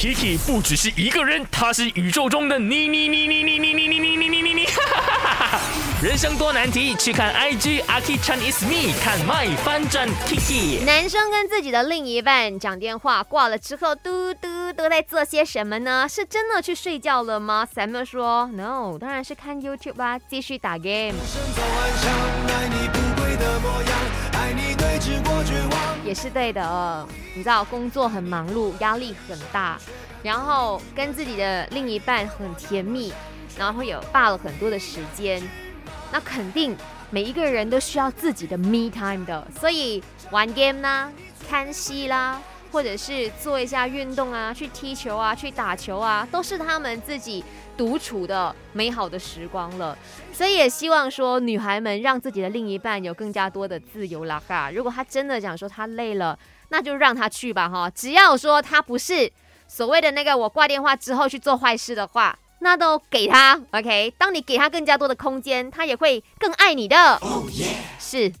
Kiki 不只是一个人，他是宇宙中的你你你你你你你你你你你你你，人生多难题，去看 IG Aki Chan is me，看 My 翻转 Kiki。男生跟自己的另一半讲电话挂了之后，嘟嘟都在做些什么呢？是真的去睡觉了吗？Samuel 说 No，当然是看 YouTube 啦，继续打 game。也是对的，你知道工作很忙碌，压力很大，然后跟自己的另一半很甜蜜，然后会有霸了很多的时间，那肯定每一个人都需要自己的 me time 的，所以玩 game 啦，看戏啦。或者是做一下运动啊，去踢球啊，去打球啊，都是他们自己独处的美好的时光了。所以也希望说，女孩们让自己的另一半有更加多的自由啦哈。如果他真的想说他累了，那就让他去吧哈。只要说他不是所谓的那个我挂电话之后去做坏事的话，那都给他 OK。当你给他更加多的空间，他也会更爱你的。是。